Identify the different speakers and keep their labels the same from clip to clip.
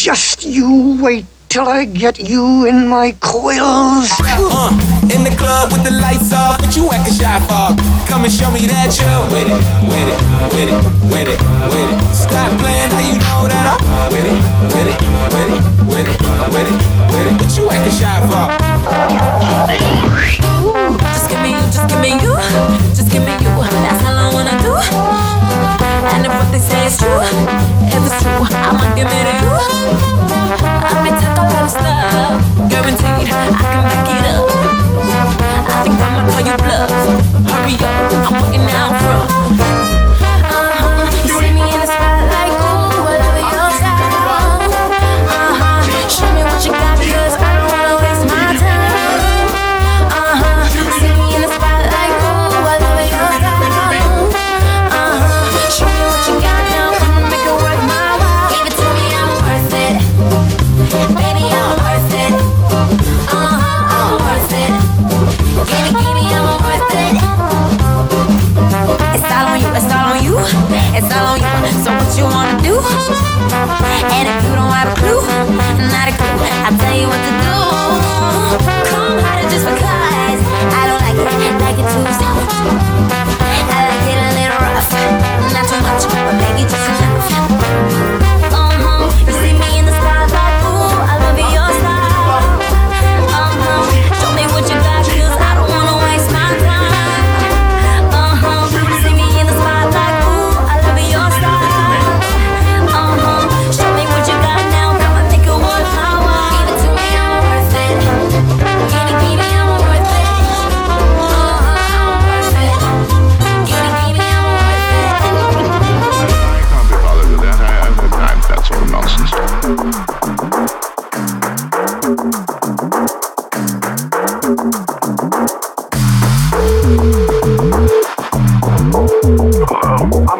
Speaker 1: Just you wait till I get you in my coils.
Speaker 2: Uh, in the club with the lights off, but you acting shy for? Come and show me that you're with it, with it, with it, with it, with it. Stop playing, how you know that I'm with it, with it, with it, with it, with it, with it. What you acting shy for?
Speaker 3: Just give me you, just give me you, just give me you. That's all I wanna do. And if what they say is true, if it's true, I'ma give it to you. I may talk a lot of stuff, guaranteed I can back it up. I think I'ma call you bluff. Hurry up, I'm looking out front.
Speaker 4: Hello?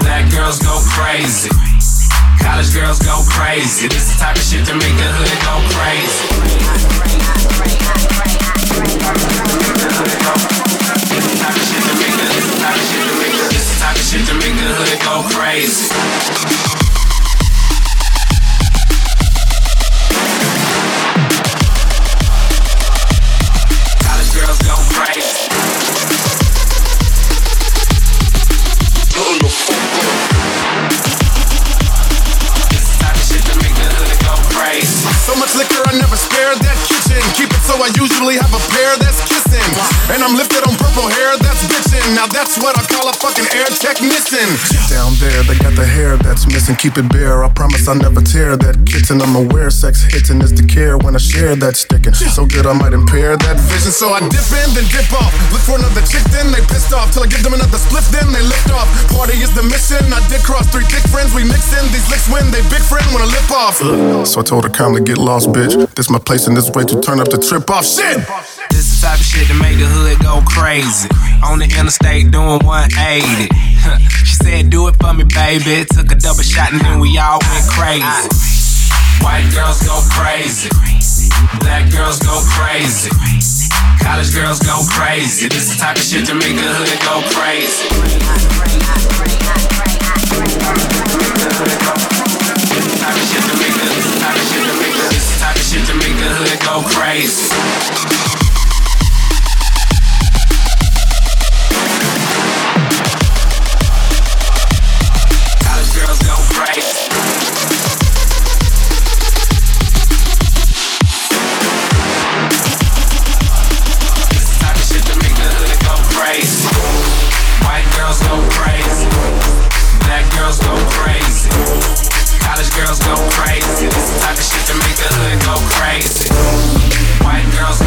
Speaker 2: Black girls go crazy. College girls go crazy. This is the type of shit to make the hood go crazy. This make the type of shit to make the hood go crazy.
Speaker 5: So much liquor, I never spare that kitchen. Keep it so I usually have a pair that's kissing. And I'm lifted on purple hair that's bitching. Now that's what I call a fucking air technician. Down there, they got the hair that's missing. Keep it bare. I promise I never tear that kitten. I'm aware sex hitting is the care when I share that sticking. So good I might impair that vision. So I dip in, then dip off. Look for another chick, then they pissed off. Till I give them another split, then they lift off. Party is the mission. I did cross three thick friends. We mix in these licks when they big friend when I lip off. So I told her calmly, get lost, bitch. This my place and this way to turn up the trip off. Shit!
Speaker 2: This the type of shit to make the hood go crazy. On the interstate doing 180. she said, Do it for me, baby. Took a double shot and then we all went crazy. White girls go crazy. Black girls go crazy. College girls go crazy. This the type of shit to make the hood go crazy. This the type of shit to make the this the type girls go crazy. This type of shit to make the hood go crazy. White girls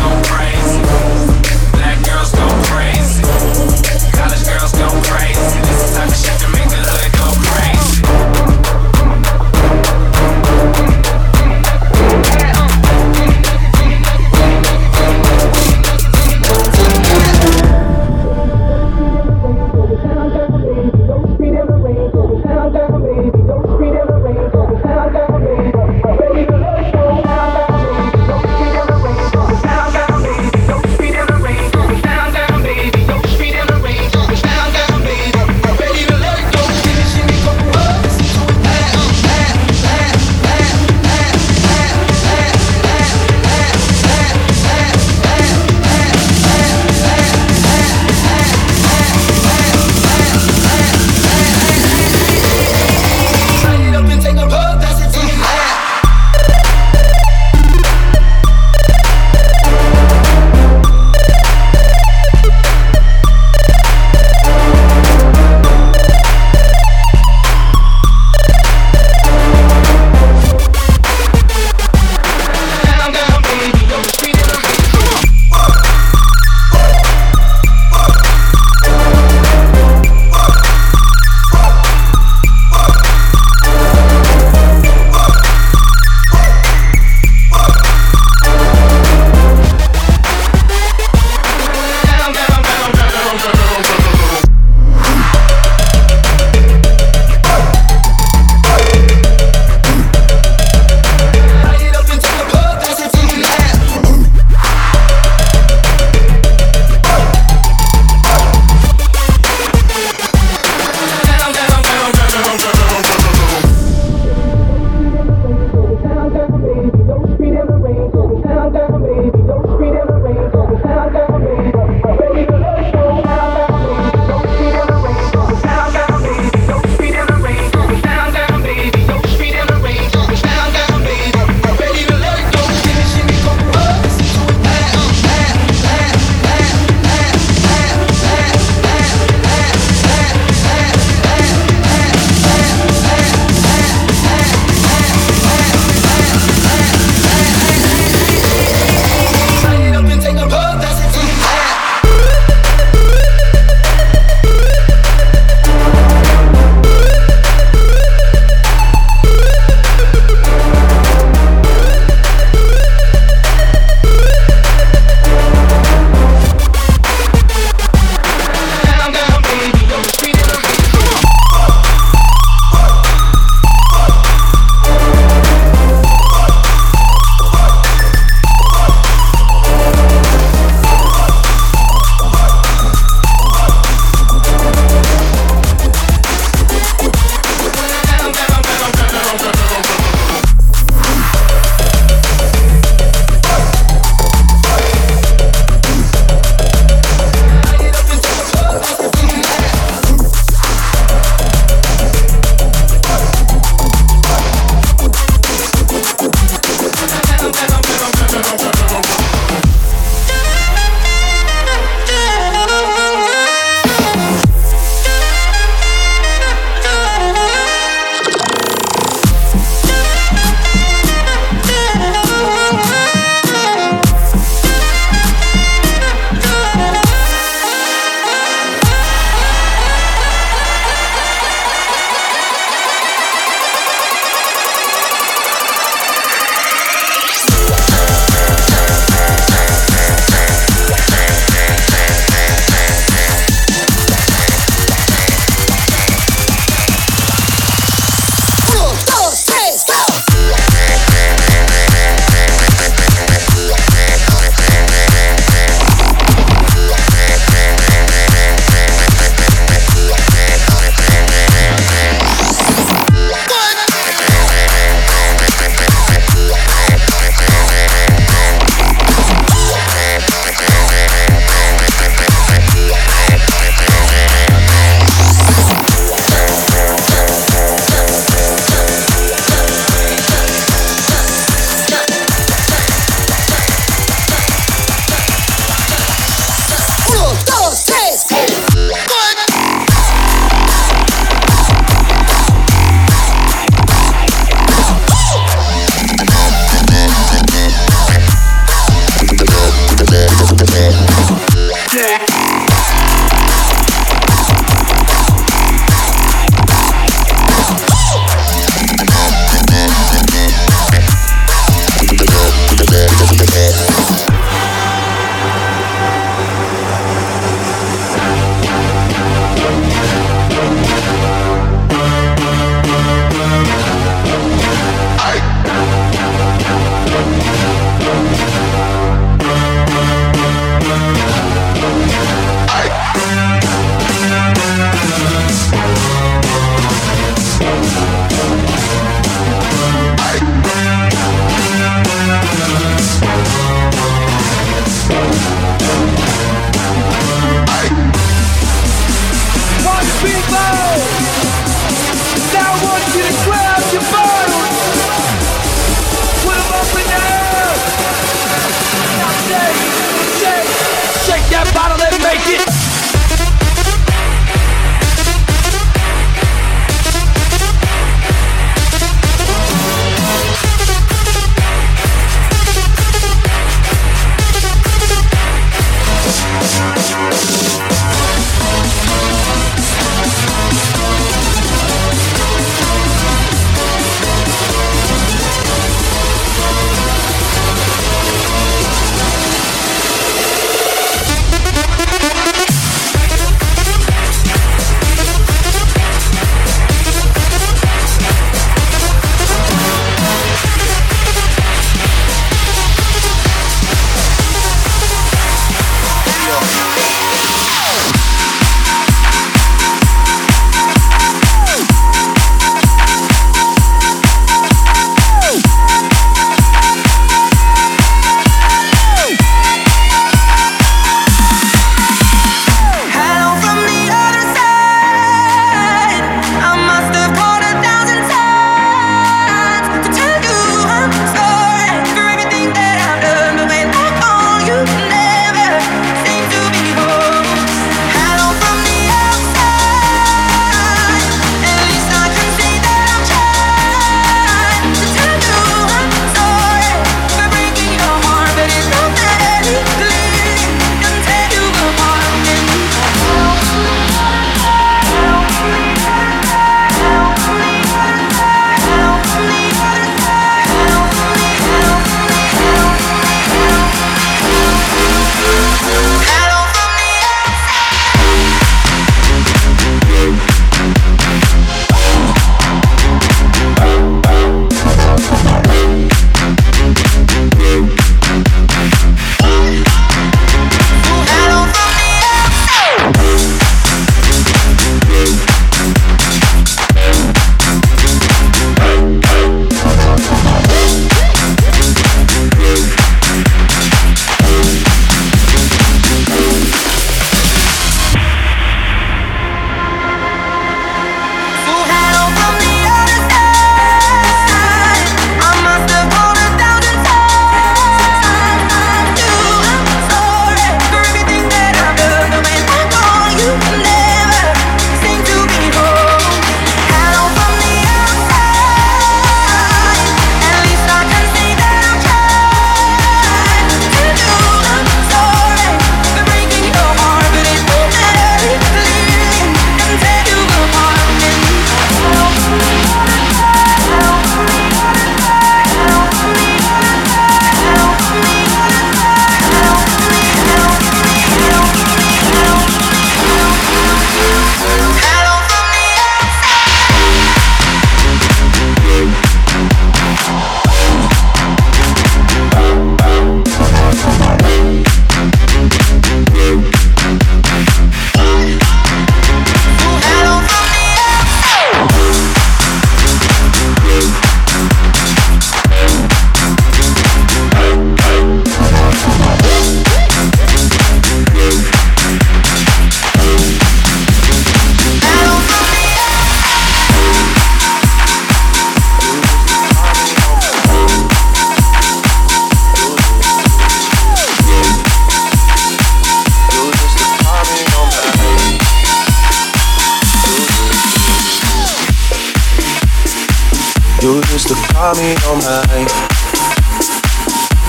Speaker 6: call me on my.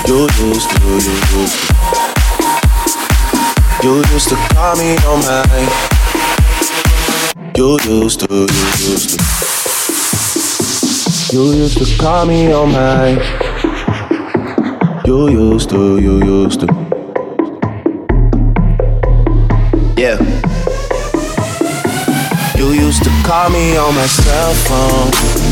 Speaker 6: You used to, you used to. You used to call me on my. You used to, you used to. You used to call me on my. You used to, you used to. Yeah. You used to call me on my cell phone.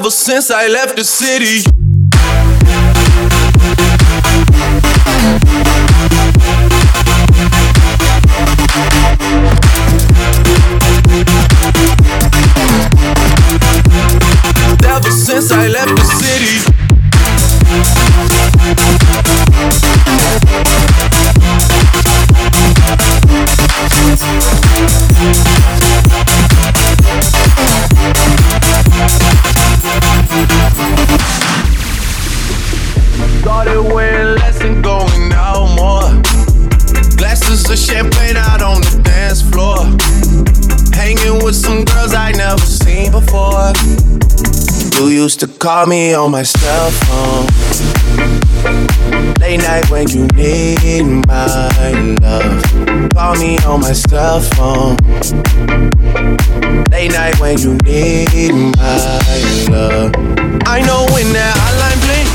Speaker 6: Ever since I left the city. Call me on my cell phone. Late night when you need my love. Call me on my cell phone. Late night when you need my love. I know when that hotline bling,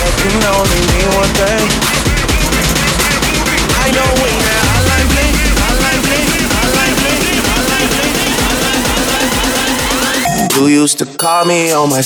Speaker 6: that can only mean one thing. I know when You used to call me on my.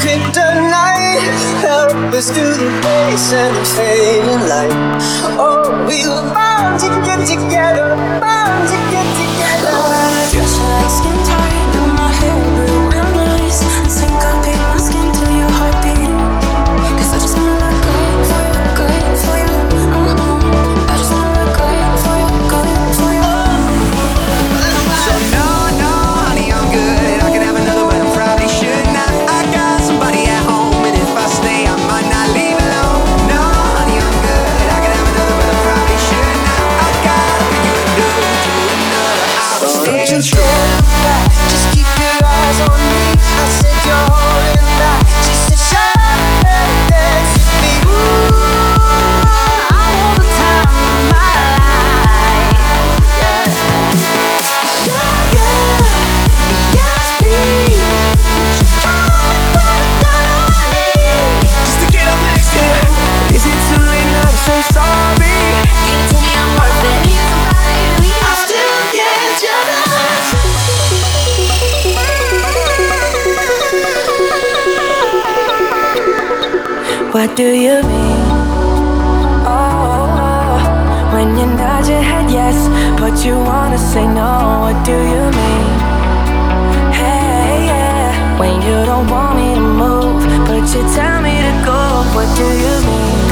Speaker 7: Kryptonite. Help us to the base and the fading light. Oh, we were bound to get together, bound to
Speaker 3: do you mean? Oh, oh, oh, when you nod your head yes, but you wanna say no, what do you mean? Hey, yeah, when you don't want me to move, but you tell me to go, what do you mean?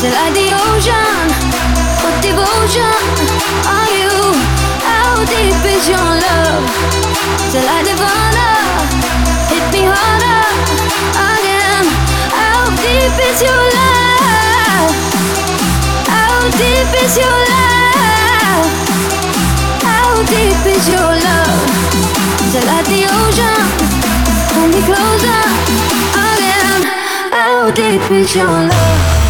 Speaker 7: Like the
Speaker 3: ocean, what devotion are you? How deep is your love? Hit me harder again. How deep is your love? How deep is your love? How deep is your love? Like the ocean, me closer again. How deep is your love?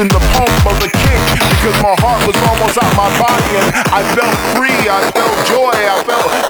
Speaker 3: And
Speaker 8: the pump of the kick because my heart was almost out my body and I felt free. I felt joy. I felt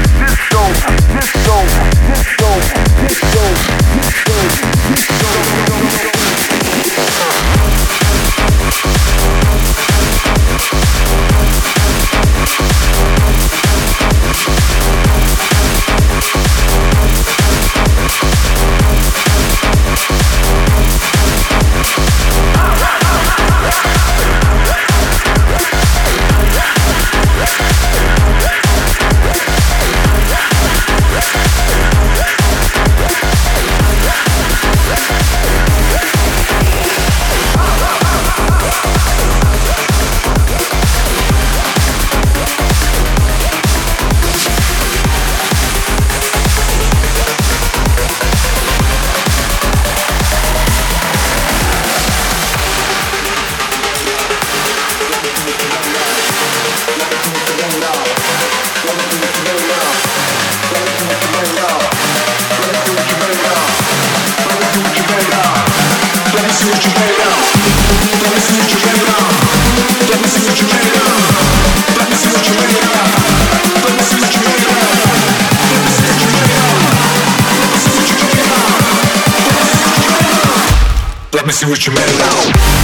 Speaker 9: me see what you made
Speaker 10: about.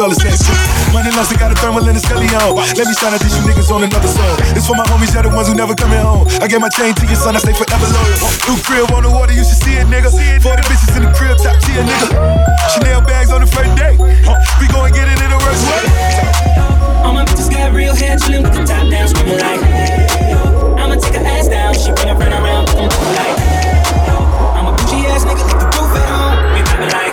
Speaker 10: All the same. Money lost, they got a thermal and a skelly on. Let me sign out these you niggas on another song. It's for my homies, y'all the ones who never coming home. I gave my chain to your son, I stay forever loyal. New crib on the water, you should see it, nigga. 40 bitches in the crib, top tier, nigga. Chanel bags on the first day. We gon' get it in the worst way.
Speaker 11: All my bitches got real hair, chillin' with the top down, screaming like, I'ma take her ass down. She bring her friend around, like, I'm a bougie ass nigga, let the roof at home. We poppin' like,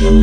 Speaker 12: Yeah.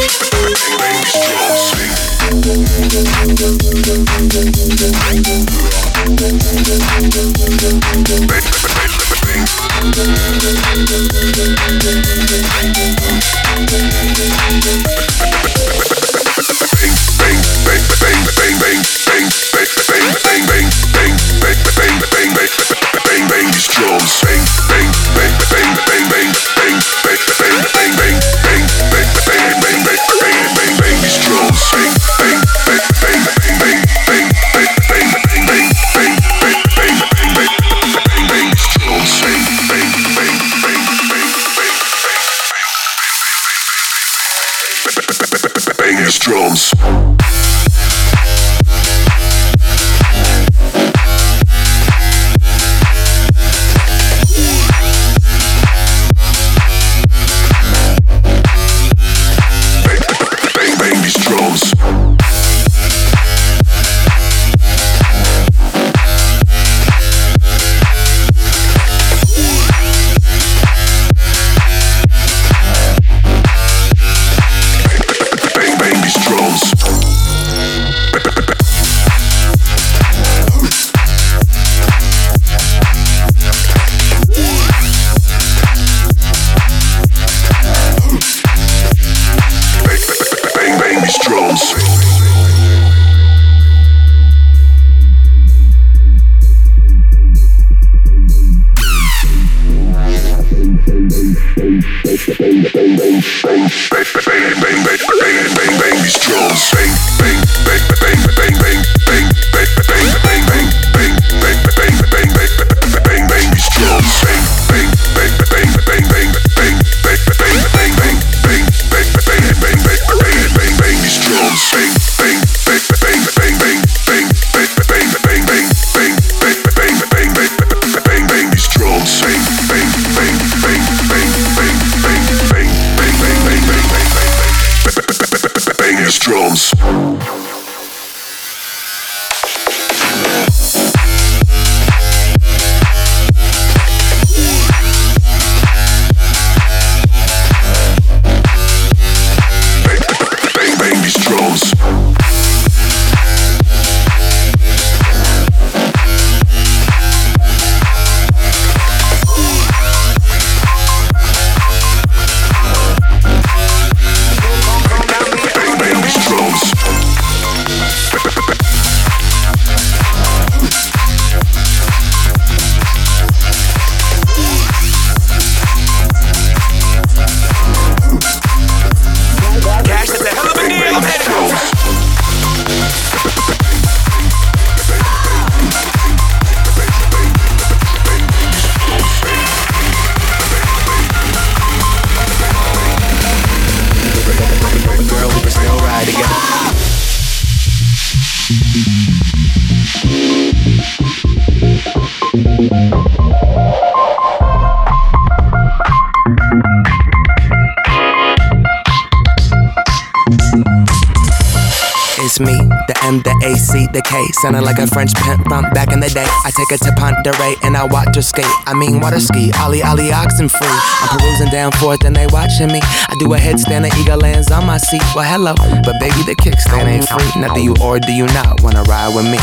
Speaker 12: and I watch her skate. I mean, water ski, Ollie Ollie oxen free. I'm perusing down Fourth and they watching me. I do a headstand, the eagle lands on my seat. Well, hello, but baby, the kickstand ain't free. Now, do you or do you not wanna ride with me?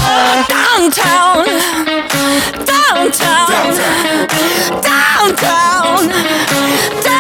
Speaker 13: Downtown, downtown, downtown, downtown.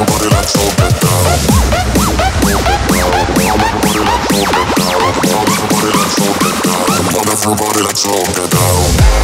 Speaker 14: Everybody, let's all get down. Everybody, let's all get down.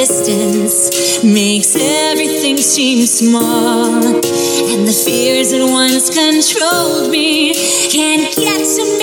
Speaker 15: distance makes everything seem small. And the fears that once controlled me can't get to me.